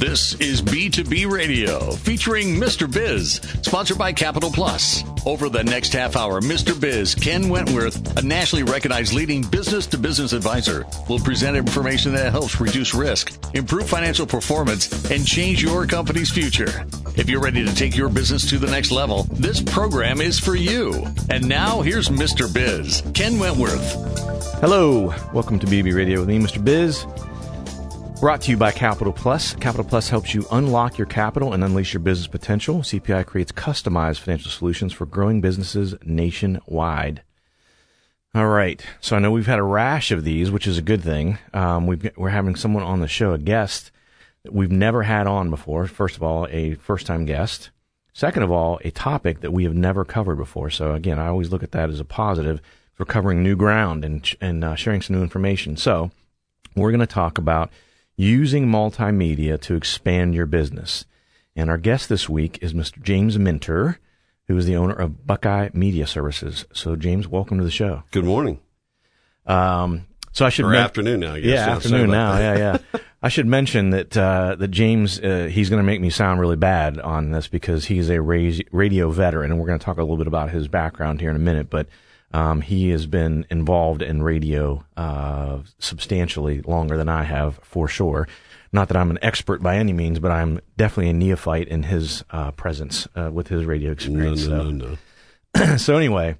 This is B2B Radio featuring Mr. Biz, sponsored by Capital Plus. Over the next half hour, Mr. Biz, Ken Wentworth, a nationally recognized leading business to business advisor, will present information that helps reduce risk, improve financial performance, and change your company's future. If you're ready to take your business to the next level, this program is for you. And now here's Mr. Biz, Ken Wentworth. Hello, welcome to BB Radio with me, Mr. Biz. Brought to you by Capital Plus. Capital Plus helps you unlock your capital and unleash your business potential. CPI creates customized financial solutions for growing businesses nationwide. All right. So I know we've had a rash of these, which is a good thing. Um, we've, we're having someone on the show, a guest that we've never had on before. First of all, a first time guest. Second of all, a topic that we have never covered before. So again, I always look at that as a positive for covering new ground and, and uh, sharing some new information. So we're going to talk about using multimedia to expand your business. And our guest this week is Mr. James Minter, who is the owner of Buckeye Media Services. So, James, welcome to the show. Good morning. Um, so I should or afternoon now. I guess. Yeah, afternoon now. yeah, yeah. I should mention that uh, that James uh, he's going to make me sound really bad on this because he's a radio veteran, and we're going to talk a little bit about his background here in a minute. But um, he has been involved in radio uh, substantially longer than I have, for sure. Not that I'm an expert by any means, but I'm definitely a neophyte in his uh, presence uh, with his radio experience. No, no, so. no, no. so anyway,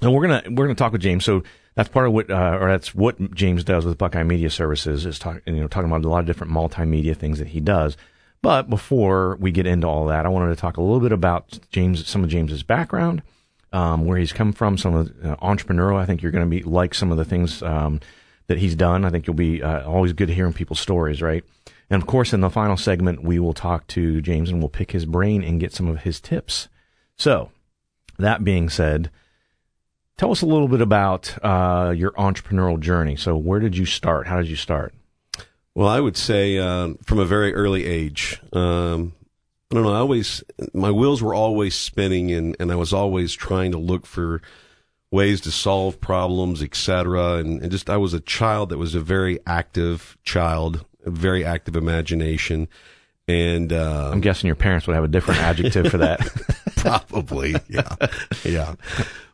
so we're gonna we're gonna talk with James. So that's part of what, uh, or that's what James does with Buckeye Media Services is talk, you know, talking about a lot of different multimedia things that he does. But before we get into all that, I wanted to talk a little bit about James, some of James's background um, where he's come from, some of the uh, entrepreneurial. I think you're going to be like some of the things um, that he's done. I think you'll be uh, always good hearing people's stories, right? And of course, in the final segment, we will talk to James and we'll pick his brain and get some of his tips. So, that being said, tell us a little bit about uh, your entrepreneurial journey. So, where did you start? How did you start? Well, I would say uh, from a very early age. Um, I don't know. I always my wheels were always spinning, and and I was always trying to look for ways to solve problems, etc. And, and just I was a child that was a very active child, a very active imagination. And uh, I'm guessing your parents would have a different adjective for that. Probably, yeah, yeah.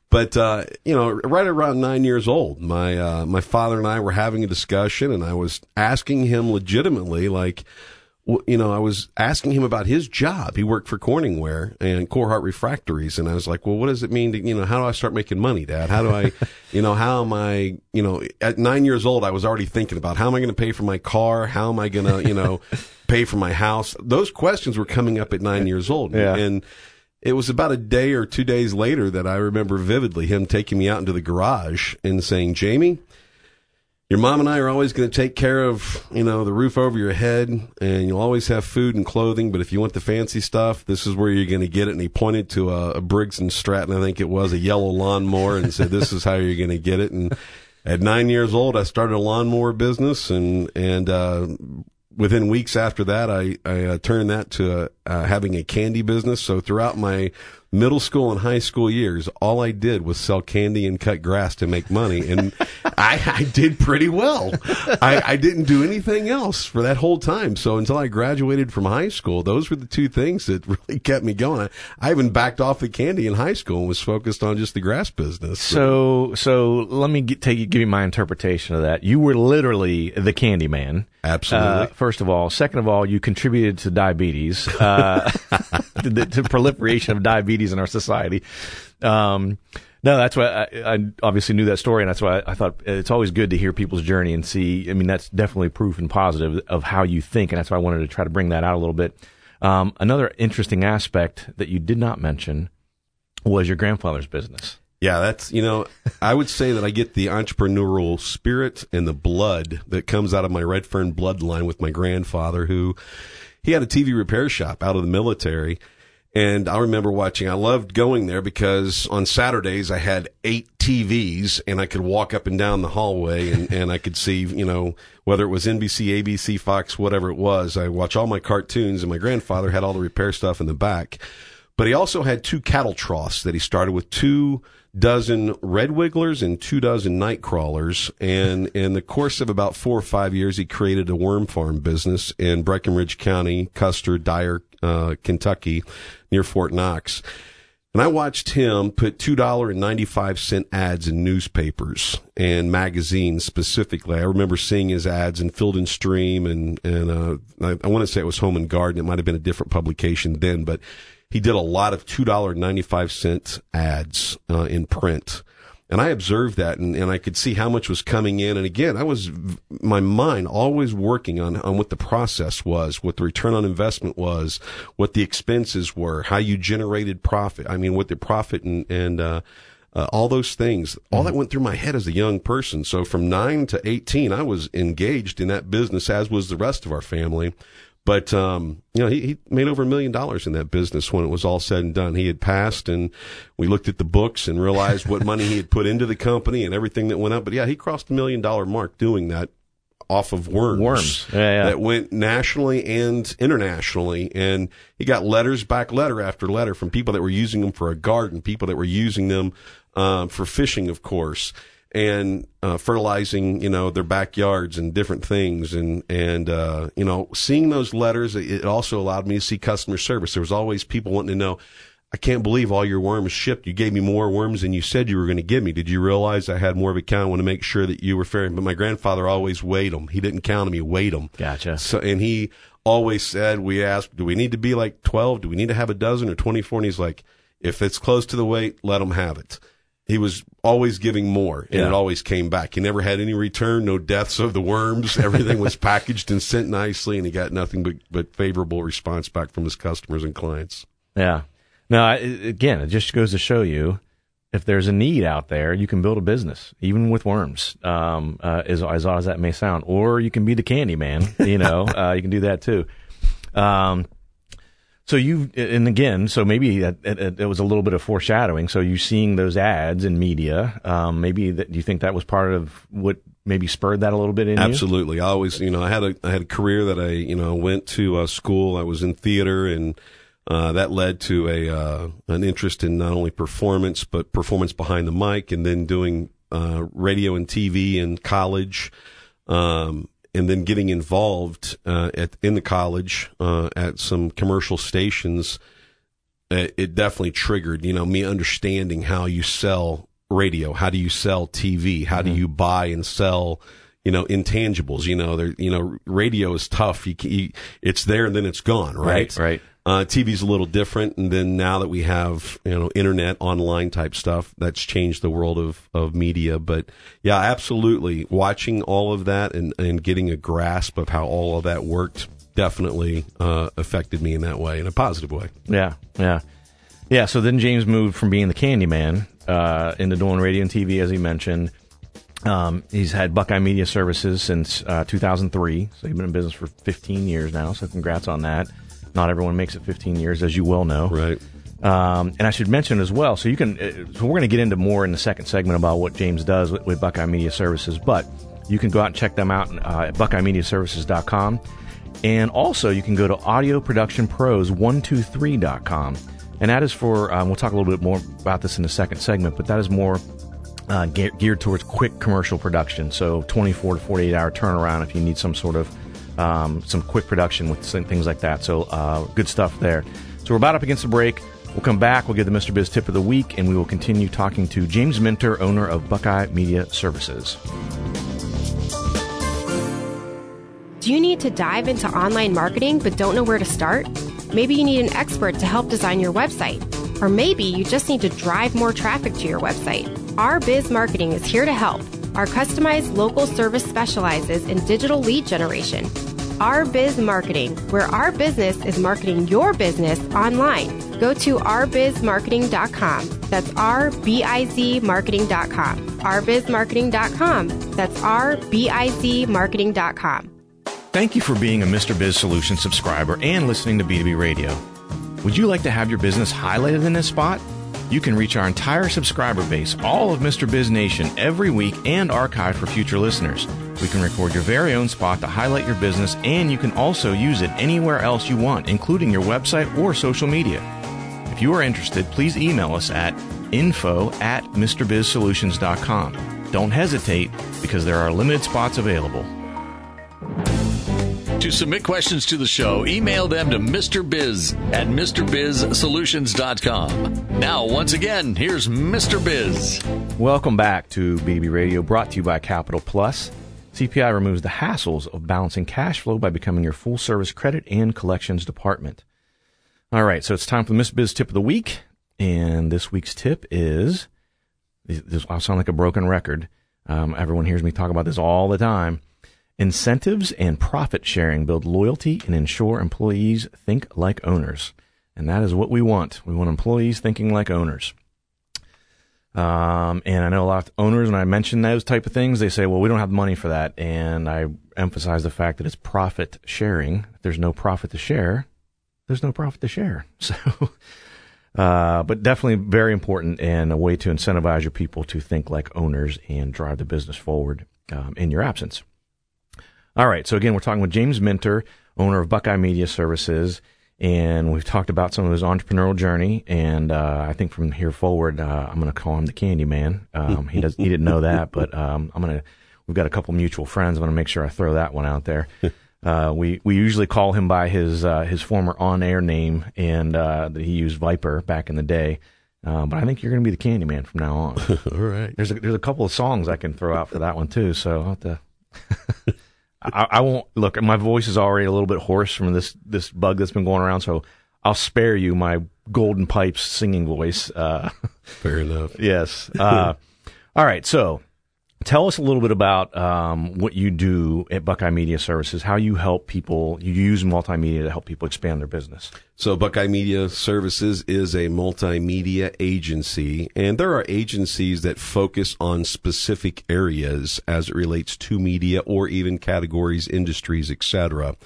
But uh, you know, right around nine years old, my uh, my father and I were having a discussion, and I was asking him legitimately, like, you know, I was asking him about his job. He worked for Corningware and Corhart Refractories. And I was like, well, what does it mean to, you know, how do I start making money, dad? How do I, you know, how am I, you know, at nine years old, I was already thinking about how am I going to pay for my car? How am I going to, you know, pay for my house? Those questions were coming up at nine years old. Yeah. And it was about a day or two days later that I remember vividly him taking me out into the garage and saying, Jamie, your mom and I are always going to take care of, you know, the roof over your head and you'll always have food and clothing. But if you want the fancy stuff, this is where you're going to get it. And he pointed to a, a Briggs and Stratton, I think it was a yellow lawnmower and said, this is how you're going to get it. And at nine years old, I started a lawnmower business and, and, uh, within weeks after that, I, I uh, turned that to uh, having a candy business. So throughout my middle school and high school years, all I did was sell candy and cut grass to make money, and I, I, did pretty well. I, I, didn't do anything else for that whole time. So until I graduated from high school, those were the two things that really kept me going. I, I even backed off the candy in high school and was focused on just the grass business. So, so let me get, take give you my interpretation of that. You were literally the candy man. Absolutely. Uh, first of all, second of all, you contributed to diabetes, uh, to the to proliferation of diabetes in our society. Um, no, that's why I, I, obviously knew that story, and that's why I, thought it's always good to hear people's journey and see. I mean, that's definitely proof and positive of how you think, and that's why I wanted to try to bring that out a little bit. Um, another interesting aspect that you did not mention was your grandfather's business. Yeah, that's, you know, I would say that I get the entrepreneurial spirit and the blood that comes out of my Redfern bloodline with my grandfather, who he had a TV repair shop out of the military. And I remember watching, I loved going there because on Saturdays I had eight TVs and I could walk up and down the hallway and, and I could see, you know, whether it was NBC, ABC, Fox, whatever it was. I watch all my cartoons and my grandfather had all the repair stuff in the back. But he also had two cattle troughs that he started with two dozen red wigglers and two dozen night crawlers. And in the course of about four or five years, he created a worm farm business in Breckinridge County, Custer, Dyer, uh, Kentucky, near Fort Knox. And I watched him put $2.95 ads in newspapers and magazines specifically. I remember seeing his ads in Field and Stream and, and, uh, I, I want to say it was Home and Garden. It might have been a different publication then, but he did a lot of $2.95 ads, uh, in print. And I observed that and, and I could see how much was coming in. And again, I was, my mind always working on, on what the process was, what the return on investment was, what the expenses were, how you generated profit. I mean, what the profit and, and, uh, uh, all those things, all that went through my head as a young person. So from nine to 18, I was engaged in that business, as was the rest of our family. But um, you know, he, he made over a million dollars in that business when it was all said and done. He had passed, and we looked at the books and realized what money he had put into the company and everything that went up. But yeah, he crossed the million dollar mark doing that off of worms. Worms. Yeah, yeah. That went nationally and internationally. And he got letters back letter after letter from people that were using them for a garden, people that were using them um, for fishing, of course, and uh, fertilizing, you know, their backyards and different things. And, and, uh, you know, seeing those letters, it also allowed me to see customer service. There was always people wanting to know, I can't believe all your worms shipped. You gave me more worms than you said you were going to give me. Did you realize I had more of a count? I want to make sure that you were fair. But my grandfather always weighed them. He didn't count them. He weighed them. Gotcha. So, and he always said, we asked, do we need to be like 12? Do we need to have a dozen or 24? And he's like, if it's close to the weight, let them have it. He was always giving more and Yeah. it always came back. He never had any return, no deaths of the worms. Everything was packaged and sent nicely and he got nothing but, but favorable response back from his customers and clients. Yeah. Now, I, again, it just goes to show you if there's a need out there, you can build a business, even with worms, um, uh, as, as odd as that may sound. Or you can be the candy man, you know, uh, you can do that too. Um, so you, and again, so maybe that, it, was a little bit of foreshadowing. So you seeing those ads in media, um, maybe that, do you think that was part of what maybe spurred that a little bit in you? Absolutely. I always, you know, I had a, I had a career that I, you know, went to uh, school. I was in theater and, uh, that led to a, uh, an interest in not only performance, but performance behind the mic and then doing, uh, radio and TV in college. Um, and then getting involved, uh, at, in the college, uh, at some commercial stations. It, it definitely triggered, you know, me understanding how you sell radio. How do you sell TV? How do you buy and sell, you know, intangibles? You know, there, you know, radio is tough. You, can- you it's there and then it's gone, right? Right, right. Uh, TV's a little different, and then now that we have you know internet, online type stuff, that's changed the world of of media. But yeah, absolutely, watching all of that and and getting a grasp of how all of that worked definitely uh, affected me in that way, in a positive way. Yeah, yeah, yeah. So then James moved from being the candy man uh, into doing radio and TV, as he mentioned. Um, he's had Buckeye Media Services since uh, 2003, so he's been in business for 15 years now. So congrats on that. Not everyone makes it 15 years, as you well know. Right. Um, and I should mention as well. So you can. Uh, so we're going to get into more in the second segment about what James does with, with Buckeye Media Services, but you can go out and check them out uh, at BuckeyeMediaServices.com. And also, you can go to AudioProductionPros123.com. And that is for, um, we'll talk a little bit more about this in the second segment, but that is more uh, ge- geared towards quick commercial production. So 24 to 48 hour turnaround if you need some sort of um, some quick production with things like that. So uh, good stuff there. So we're about up against the break. We'll come back. We'll give the Mr. Biz tip of the week, and we will continue talking to James Minter, owner of Buckeye Media Services. Do you need to dive into online marketing but don't know where to start? Maybe you need an expert to help design your website. Or maybe you just need to drive more traffic to your website. Our Biz Marketing is here to help. Our customized local service specializes in digital lead generation. Our Biz Marketing, where our business is marketing your business online. Go to ourbizmarketing.com. That's R-B-I-Z marketing.com. ourbizmarketing.com. That's R-B-I-Z marketing.com. Thank you for being a Mr. Biz Solution subscriber and listening to B2B Radio. Would you like to have your business highlighted in this spot? You can reach our entire subscriber base, all of Mr. Biz Nation, every week and archive for future listeners. We can record your very own spot to highlight your business, and you can also use it anywhere else you want, including your website or social media. If you are interested, please email us at info at MrBizSolutions.com. Don't hesitate because there are limited spots available. To submit questions to the show, email them to Mr. Biz at MrBizSolutions.com. Now, once again, here's Mr. Biz. Welcome back to BB Radio, brought to you by Capital Plus. CPI removes the hassles of balancing cash flow by becoming your full service credit and collections department. All right, so it's time for the Mr. Biz tip of the week. And this week's tip is this, I'll sound like a broken record. Um, everyone hears me talk about this all the time. Incentives and profit sharing build loyalty and ensure employees think like owners. And that is what we want. We want employees thinking like owners. Um, and I know a lot of owners, when I mention those type of things, they say, well, we don't have the money for that. And I emphasize the fact that it's profit sharing. If there's no profit to share, there's no profit to share. So, uh, but definitely very important and a way to incentivize your people to think like owners and drive the business forward um, in your absence. All right. So again, we're talking with James Minter, owner of Buckeye Media Services and we've talked about some of his entrepreneurial journey. And uh, I think from here forward, uh, I'm going to call him the Candy Man. Um, he does he didn't know that, but um, I'm going to. We've got a couple mutual friends. I'm going to make sure I throw that one out there. Uh, we we usually call him by his uh, his former on air name, and uh, that he used Viper back in the day. Uh, but I think you're going to be the Candy Man from now on. All right. There's a, there's a couple of songs I can throw out for that one too. So I'll have to. I, I, won't look. My voice is already a little bit hoarse from this this bug that's been going around, so I'll spare you my golden pipes singing voice. Uh, Fair enough. yes. Uh, all right. So tell us a little bit about um, what you do at Buckeye Media Services, how you help people, you use multimedia to help people expand their business. So Buckeye Media Services is a multimedia agency, and there are agencies that focus on specific areas as it relates to media or even categories, industries, etc.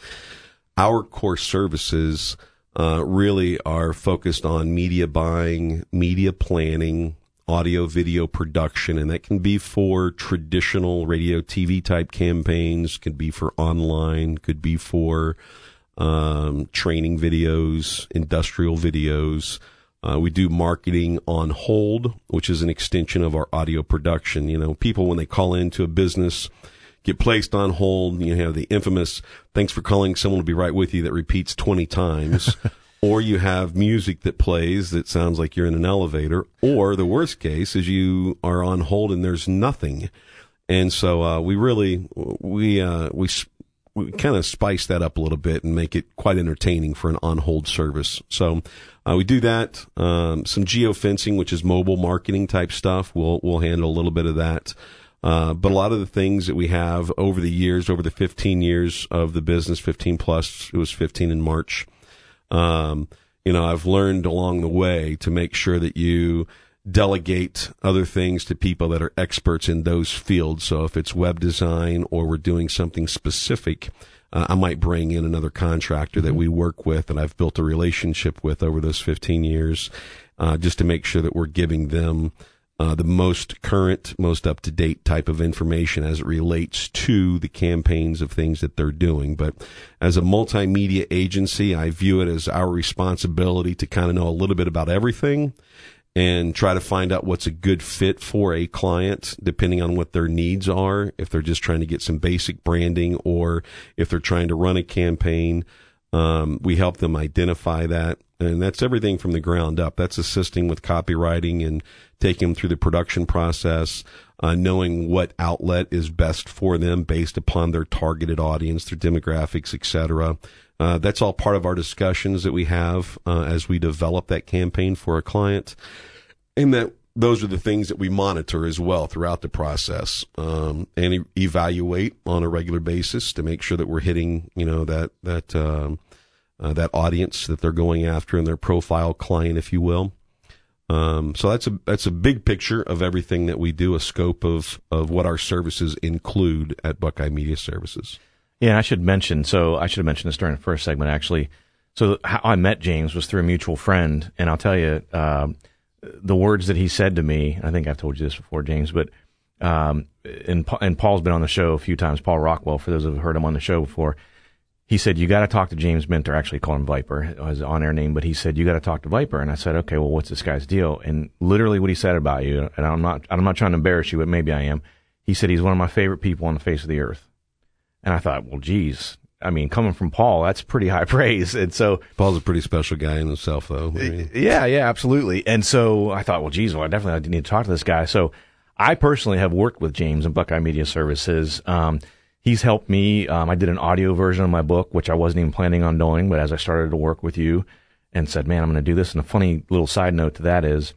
Our core services uh, really are focused on media buying, media planning, audio video production, and that can be for traditional radio TV type campaigns, could be for online, could be for um, training videos, industrial videos. Uh, we do marketing on hold, which is an extension of our audio production. You know, people when they call into a business get placed on hold. You have the infamous "Thanks for calling, someone will be right with you" that repeats twenty times. or you have music that plays that sounds like you're in an elevator, or the worst case is you are on hold and there's nothing. And so uh, we really we uh, we we kind of spice that up a little bit and make it quite entertaining for an on hold service. So uh, we do that. Um, some geofencing, which is mobile marketing type stuff. We'll we'll handle a little bit of that. Uh, but a lot of the things that we have over the years, over the 15 years of the business, 15 plus, it was 15 in March. Um, you know, I've learned along the way to make sure that you delegate other things to people that are experts in those fields. So if it's web design or we're doing something specific, uh, I might bring in another contractor that we work with and I've built a relationship with over those 15 years, uh, just to make sure that we're giving them uh, the most current, most up to date type of information as it relates to the campaigns of things that they're doing. But as a multimedia agency, I view it as our responsibility to kind of know a little bit about everything and try to find out what's a good fit for a client depending on what their needs are. If they're just trying to get some basic branding or if they're trying to run a campaign, um, we help them identify that. And that's everything from the ground up. That's assisting with copywriting and taking them through the production process, uh, knowing what outlet is best for them based upon their targeted audience, their demographics, etc. Uh, that's all part of our discussions that we have uh, as we develop that campaign for a client, and that those are the things that we monitor as well throughout the process um, and e- evaluate on a regular basis to make sure that we're hitting, you know, that that um, uh, that audience that they're going after and their profile client, if you will. Um, so that's a that's a big picture of everything that we do, a scope of of what our services include at Buckeye Media Services. Yeah, I should mention. So I should have mentioned this during the first segment, actually. So how I met James was through a mutual friend, and I'll tell you uh, the words that he said to me. I think I've told you this before, James, but um, and and Paul's been on the show a few times. Paul Rockwell, for those who've heard him on the show before, he said, You got to talk to James Minter. Actually, called him Viper, his on air name, but he said, You got to talk to Viper. And I said, Okay, well, what's this guy's deal? And literally what he said about you, and I'm not, I'm not trying to embarrass you, but maybe I am. He said, He's one of my favorite people on the face of the earth. And I thought, Well, geez. I mean, coming from Paul, that's pretty high praise. And so, Paul's a pretty special guy in himself, though. I mean, yeah, yeah, absolutely. And so I thought, well, geez, well, I definitely need to talk to this guy. So I personally have worked with James in Buckeye Media Services. Um, he's helped me. Um, I did an audio version of my book, which I wasn't even planning on doing, but as I started to work with you and said, man, I'm going to do this. And a funny little side note to that is,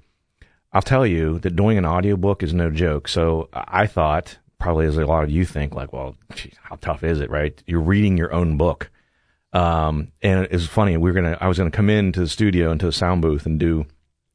I'll tell you that doing an audio book is no joke. So I thought, probably as a lot of you think, like, well, geez, how tough is it, right? You're reading your own book. Um, and it's funny. We were gonna, I was gonna come into the studio into the sound booth and do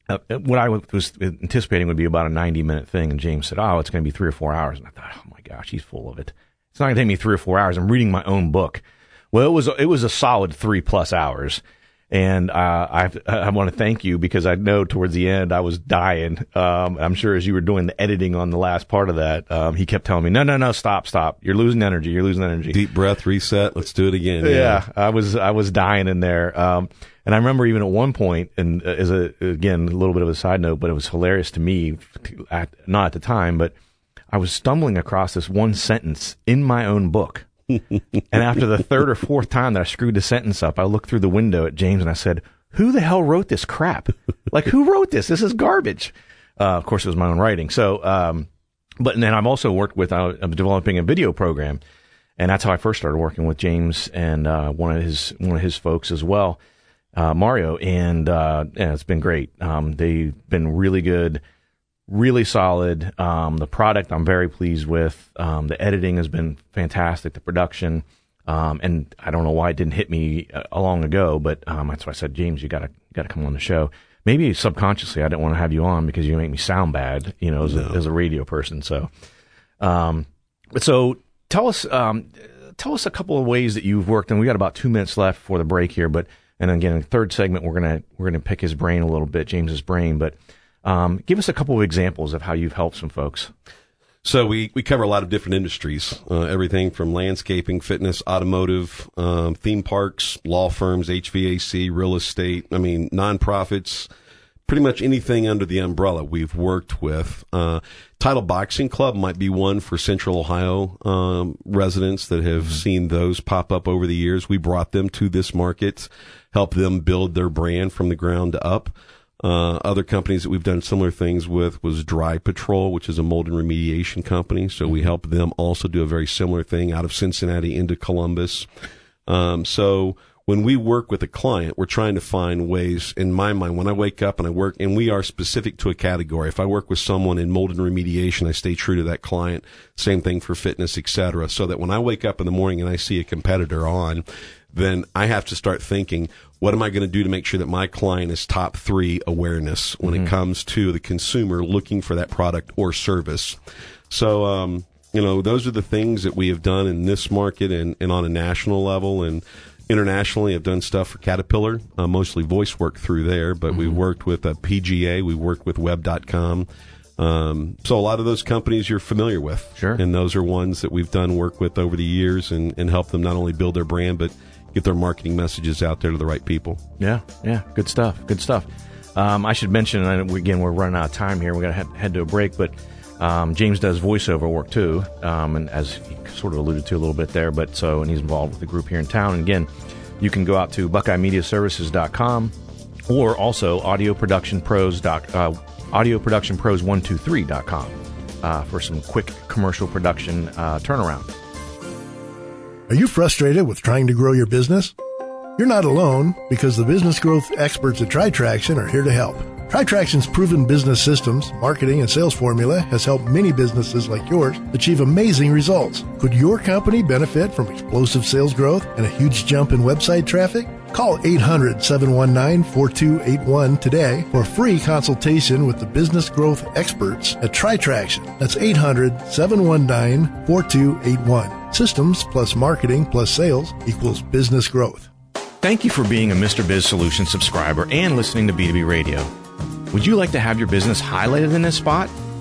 uh, what I was anticipating would be about a 90 minute thing. And James said, "Oh, it's going to be three or four hours." And I thought, "Oh my gosh, he's full of it. It's not going to take me three or four hours. I'm reading my own book." Well, it was it was a solid three plus hours. And uh, I I want to thank you because I know towards the end I was dying. Um, I'm sure as you were doing the editing on the last part of that, um, he kept telling me, "No, no, no, stop, stop! You're losing energy. You're losing energy." Deep breath, reset. Let's do it again. Yeah, yeah I was I was dying in there. Um, and I remember even at one point, and uh, as a again a little bit of a side note, but it was hilarious to me, at, not at the time, but I was stumbling across this one sentence in my own book and after the third or fourth time that I screwed the sentence up, I looked through the window at James and I said, "Who the hell wrote this crap? Like, who wrote this? This is garbage." Uh, of course, it was my own writing. So, um, but then I've also worked with uh, developing a video program, and that's how I first started working with James and uh, one of his one of his folks as well, uh, Mario, and uh, it's been great. Um, they've been really good really solid. Um, the product I'm very pleased with. Um, the editing has been fantastic. The production, um, and I don't know why it didn't hit me uh, long ago, but um, that's why I said, James, you gotta gotta come on the show. Maybe subconsciously, I didn't want to have you on because you make me sound bad, you know, as, no. a, as a radio person. So, um, but so tell us, um, tell us a couple of ways that you've worked, and we got about two minutes left for the break here. But and again, the third segment, we're gonna we're gonna pick his brain a little bit, James's brain, but um, give us a couple of examples of how you've helped some folks. So we, we cover a lot of different industries, uh, everything from landscaping, fitness, automotive, um, theme parks, law firms, HVAC, real estate. I mean, nonprofits, pretty much anything under the umbrella we've worked with. Uh, Title Boxing Club might be one for Central Ohio um, residents that have mm-hmm. seen those pop up over the years. We brought them to this market, help them build their brand from the ground up. Uh, other companies that we've done similar things with was Dry Patrol, which is a mold and remediation company. So we mm-hmm. help them also do a very similar thing out of Cincinnati into Columbus. Um, so when we work with a client, we're trying to find ways, in my mind, when I wake up and I work, and we are specific to a category. If I work with someone in mold and remediation, I stay true to that client. Same thing for fitness, etc. So that when I wake up in the morning and I see a competitor on, then I have to start thinking, what am I going to do to make sure that my client is top three awareness when mm-hmm. it comes to the consumer looking for that product or service? So, um, you know, those are the things that we have done in this market and, and on a national level and internationally. I've done stuff for Caterpillar, uh, mostly voice work through there, but mm-hmm. we worked with a uh, PGA, we've worked with Web.com. Um, so a lot of those companies you're familiar with. Sure. And those are ones that we've done work with over the years and, and help them not only build their brand, but get their marketing messages out there to the right people. Yeah, yeah, good stuff. Good stuff. Um, I should mention, and again, we're running out of time here. We're going to head to a break, but um, James does voiceover work too, um, and as he sort of alluded to a little bit there. But so, and he's involved with the group here in town. And again, you can go out to BuckeyeMediaServices.com or also AudioProductionPros. Uh, AudioProductionPros123.com uh, for some quick commercial production uh, turnaround. Are you frustrated with trying to grow your business? You're not alone because the business growth experts at TriTraction are here to help. TriTraction's proven business systems, marketing, and sales formula has helped many businesses like yours achieve amazing results. Could your company benefit from explosive sales growth and a huge jump in website traffic? Call 800 719 4281 today for a free consultation with the business growth experts at TriTraction. That's 800 719 4281. Systems plus marketing plus sales equals business growth. Thank you for being a Mr. Biz Solution subscriber and listening to B2B Radio. Would you like to have your business highlighted in this spot?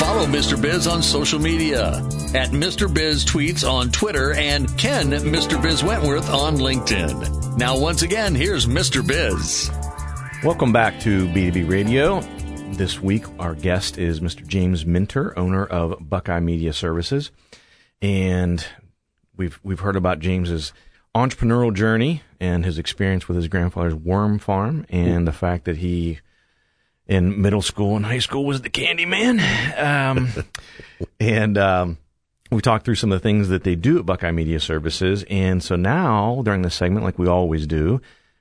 Follow Mr. Biz on social media at Mr. Biz Tweets on Twitter and Ken Mr. Biz Wentworth on LinkedIn. Now, once again, here's Mr. Biz. Welcome back to B2B Radio. This week, our guest is Mr. James Minter, owner of Buckeye Media Services. And we've, we've heard about James's entrepreneurial journey and his experience with his grandfather's worm farm and the fact that he, in middle school and high school, was the candy man. Um, and, um, we talked through some of the things that they do at Buckeye Media Services. And so now, during this segment, like we always do,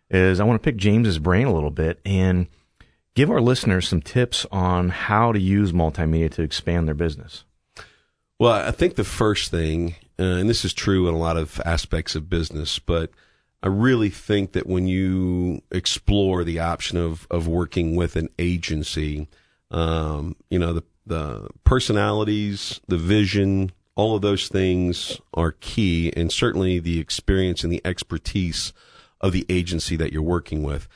is I want to pick James's brain a little bit and give our listeners some tips on how to use multimedia to expand their business. Well, I think the first thing, uh, and this is true in a lot of aspects of business, but I really think that when you explore the option of, of working with an agency, um, you know, the, the personalities, the vision, all of those things are key, and certainly the experience and the expertise of the agency that you're working with.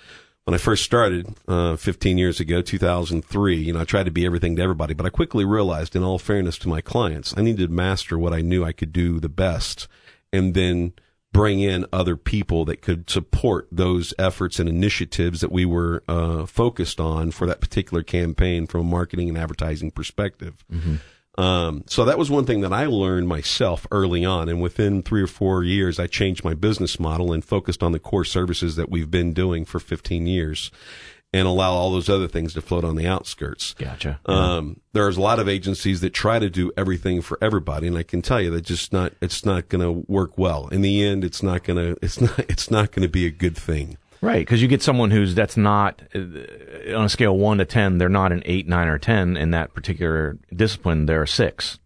When I first started uh, 15 years ago, 2003, you know, I tried to be everything to everybody, but I quickly realized, in all fairness to my clients, I needed to master what I knew I could do the best, and then bring in other people that could support those efforts and initiatives that we were uh, focused on for that particular campaign from a marketing and advertising perspective. Mm-hmm. Um, so that was one thing that I learned myself early on. And within three or four years, I changed my business model and focused on the core services that we've been doing for 15 years and allow all those other things to float on the outskirts. Gotcha. Um, there's a lot of agencies that try to do everything for everybody, and I can tell you that just not it's not going to work well. In the end, it's not going to it's not it's not going to be a good thing. Right, because you get someone who's that's not uh, on a scale one to ten, they're not an eight, nine, or ten in that particular discipline. They're a six,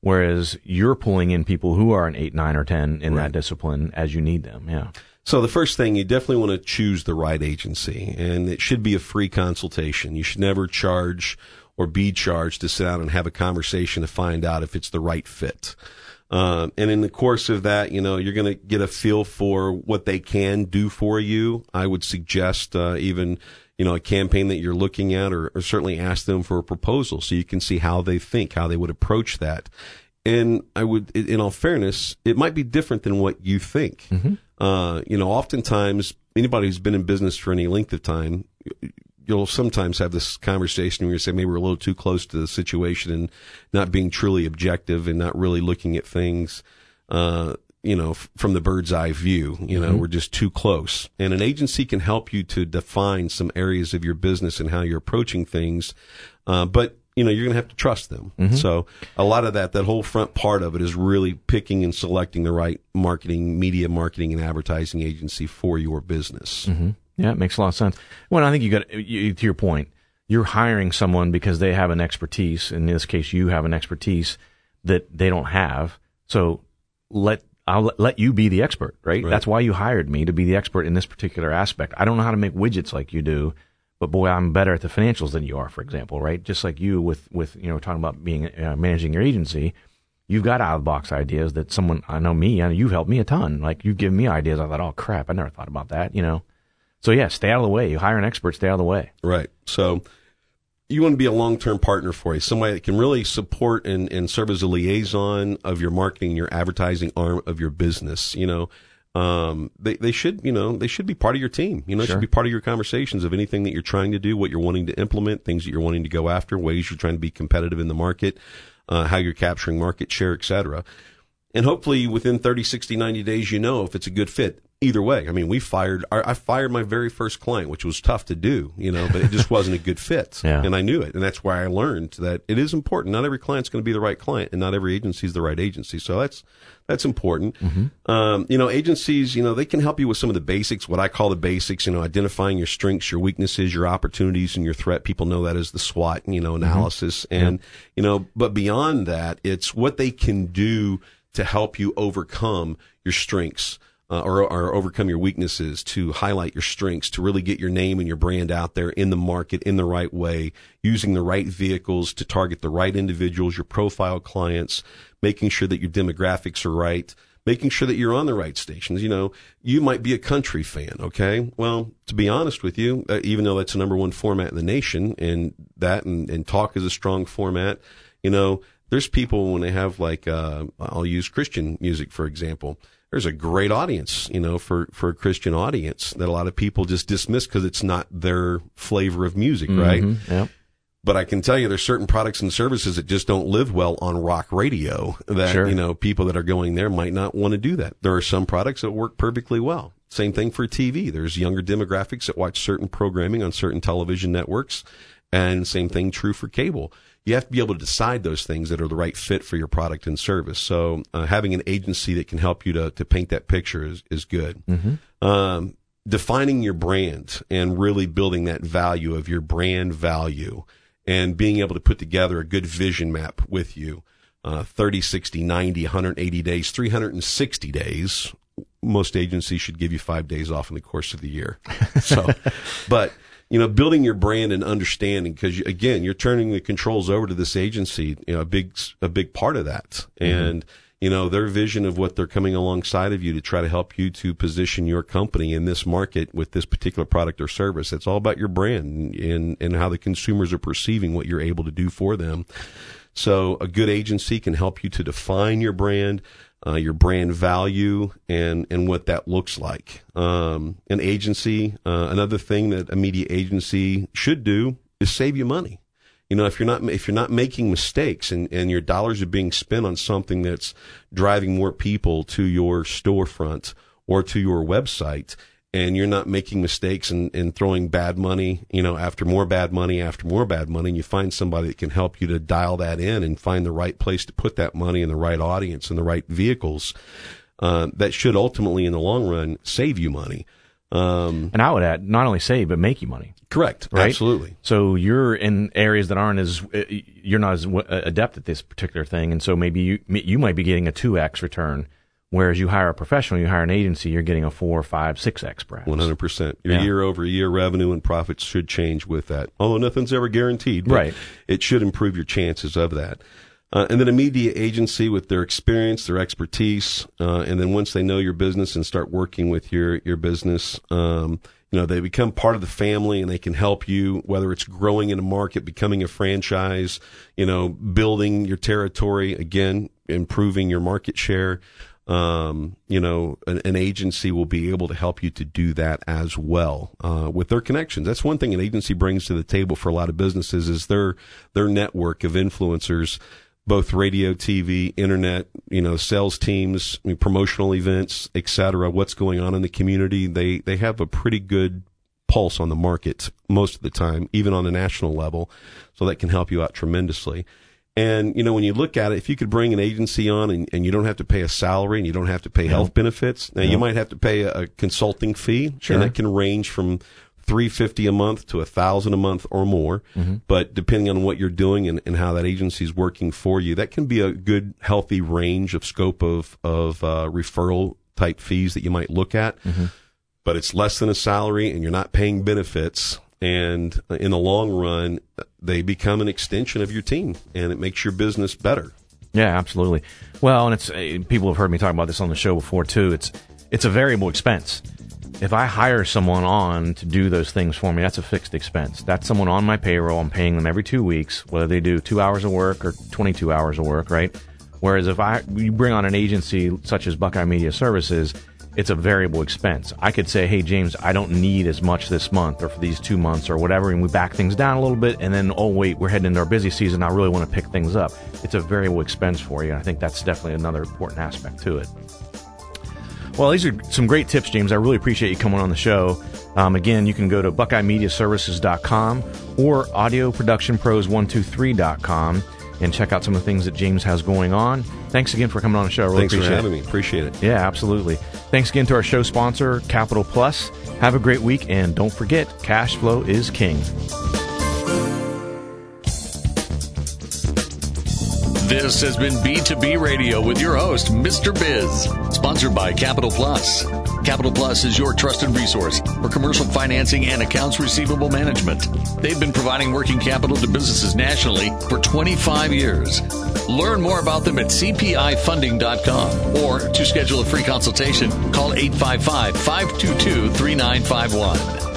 whereas you're pulling in people who are an eight, nine, or ten in right. that discipline as you need them. Yeah. So the first thing, you definitely want to choose the right agency, and it should be a free consultation. You should never charge or be charged to sit down and have a conversation to find out if it's the right fit. Um, and in the course of that, you know, you're going to get a feel for what they can do for you. I would suggest uh, even, you know, a campaign that you're looking at, or, or, certainly ask them for a proposal so you can see how they think, how they would approach that. And I would, in all fairness, it might be different than what you think. Mm-hmm. Uh, you know, oftentimes anybody who's been in business for any length of time, you'll sometimes have this conversation where you say maybe we're a little too close to the situation and not being truly objective and not really looking at things, uh, you know, f- from the bird's eye view. You know, mm-hmm. we're just too close. And an agency can help you to define some areas of your business and how you're approaching things. Uh, but you know, you're going to have to trust them. Mm-hmm. So a lot of that, that whole front part of it is really picking and selecting the right marketing, media marketing and advertising agency for your business. Mm-hmm. Yeah, it makes a lot of sense. Well, I think you got you, to your point. You're hiring someone because they have an expertise. In this case, you have an expertise that they don't have. So let I'll let you be the expert, right? right? That's why you hired me to be the expert in this particular aspect. I don't know how to make widgets like you do, but boy, I'm better at the financials than you are, for example, right? Just like you with with you know talking about being uh, managing your agency, you've got out of the box ideas that someone I know me, I know you've helped me a ton. Like you've given me ideas. I thought, oh crap, I never thought about that, you know. So yeah, stay out of the way. You hire an expert, stay out of the way. Right. So you want to be a long-term partner for you, somebody that can really support and, and serve as a liaison of your marketing, your advertising arm of your business. You know, um, they, they should, you know, they should be part of your team. You know, sure. should be part of your conversations of anything that you're trying to do, what you're wanting to implement, things that you're wanting to go after, ways you're trying to be competitive in the market, uh, how you're capturing market share, et cetera. And hopefully within 30, 60, 90 days, you know if it's a good fit either way. I mean, we fired, I fired my very first client, which was tough to do, you know, but it just wasn't a good fit. yeah. And I knew it. And that's why I learned that it is important. Not every client's going to be the right client and not every agency is the right agency. So that's, that's important. Mm-hmm. Um, you know, agencies, you know, they can help you with some of the basics, what I call the basics, you know, identifying your strengths, your weaknesses, your opportunities, and your threat. People know that as the SWOT, you know, mm-hmm. analysis. Mm-hmm. And, yeah. you know, but beyond that, it's what they can do to help you overcome your strengths uh, or, or overcome your weaknesses, to highlight your strengths, to really get your name and your brand out there in the market in the right way, using the right vehicles to target the right individuals, your profile clients, making sure that your demographics are right, making sure that you're on the right stations. You know, you might be a country fan, okay? Well, to be honest with you, uh, even though that's the number one format in the nation, and that and, and talk is a strong format, you know, there's people when they have like, uh, I'll use Christian music, for example there's a great audience, you know, for, for a Christian audience that a lot of people just dismiss because it's not their flavor of music, mm-hmm. right? Yep. But I can tell you there's certain products and services that just don't live well on rock radio that, sure. you know, people that are going there might not want to do that. There are some products that work perfectly well. Same thing for TV. There's younger demographics that watch certain programming on certain television networks and same thing true for cable you have to be able to decide those things that are the right fit for your product and service. So uh, having an agency that can help you to, to paint that picture is, is good. Mm-hmm. Um, defining your brand and really building that value of your brand value and being able to put together a good vision map with you. Uh, 30, 60, 90, 180 days, 360 days. Most agencies should give you five days off in the course of the year. So, but you know, building your brand and understanding because again, you're turning the controls over to this agency. You know, a big a big part of that, mm-hmm. and you know their vision of what they're coming alongside of you to try to help you to position your company in this market with this particular product or service. It's all about your brand and and how the consumers are perceiving what you're able to do for them. So a good agency can help you to define your brand, uh, your brand value and and what that looks like. Um, an agency, uh, another thing that a media agency should do is save you money. You know, if you're not if you're not making mistakes and, and your dollars are being spent on something that's driving more people to your storefront or to your website, and you're not making mistakes and, and throwing bad money, you know, after more bad money, after more bad money, and you find somebody that can help you to dial that in and find the right place to put that money in the right audience and the right vehicles, uh, that should ultimately, in the long run, save you money. Um, and I would add, not only save, but make you money. Correct. Right? Absolutely. So you're in areas that aren't as, uh, you're not as adept at this particular thing. And so maybe you, you might be getting a 2x return Whereas you hire a professional, you hire an agency, you're getting a four, five, six x perhaps. Hundred percent. Your yeah. year over year revenue and profits should change with that. Although nothing's ever guaranteed, right? It should improve your chances of that. Uh, and then a media agency with their experience, their expertise, uh, and then once they know your business and start working with your your business, um, you know they become part of the family and they can help you whether it's growing in a market, becoming a franchise, you know, building your territory again, improving your market share um, you know, an, an, agency will be able to help you to do that as well uh, with their connections. That's one thing an agency brings to the table for a lot of businesses is their their network of influencers, both radio, TV, internet, you know, sales teams, I mean, promotional events, etc. What's going on in the community? They they have a pretty good pulse on the market most of the time, even on a national level, so that can help you out tremendously. And, you know, when you look at it, if you could bring an agency on and, and you don't have to pay a salary and you don't have to pay health benefits, now you might have to pay a, a consulting fee. Sure. And that can range from 350 a month to a thousand a month or more. Mm-hmm. But depending on what you're doing and, and how that agency is working for you, that can be a good, healthy range of scope of, of uh, referral type fees that you might look at. Mm-hmm. But it's less than a salary and you're not paying benefits and in the long run, they become an extension of your team, and it makes your business better. Yeah, absolutely. Well, and it's uh, people have heard me talk about this on the show before too. It's it's a variable expense. If I hire someone on to do those things for me, that's a fixed expense. That's someone on my payroll. I'm paying them every two weeks, whether they do two hours of work or 22 hours of work, right? Whereas if I you bring on an agency such as Buckeye Media Services, it's a variable expense. I could say, hey, James, I don't need as much this month or for these two months or whatever, and we back things down a little bit, and then, oh, wait, we're heading into our busy season. I really want to pick things up. It's a variable expense for you. and I think that's definitely another important aspect to it. Well, these are some great tips, James. I really appreciate you coming on the show. Um, again, you can go to BuckeyeMediaServices.com or AudioProductionPros123.com and check out some of the things that James has going on. Thanks again for coming on the show. I really Thanks appreciate for having it. me. Appreciate it. Yeah, absolutely. Thanks again to our show sponsor, Capital Plus. Have a great week, and don't forget, cash flow is king. This has been B2B Radio with your host, Mr. Biz, sponsored by Capital Plus. Capital Plus is your trusted resource for commercial financing and accounts receivable management. They've been providing working capital to businesses nationally for 25 years. Learn more about them at cpifunding.com or to schedule a free consultation, call 855 522 3951.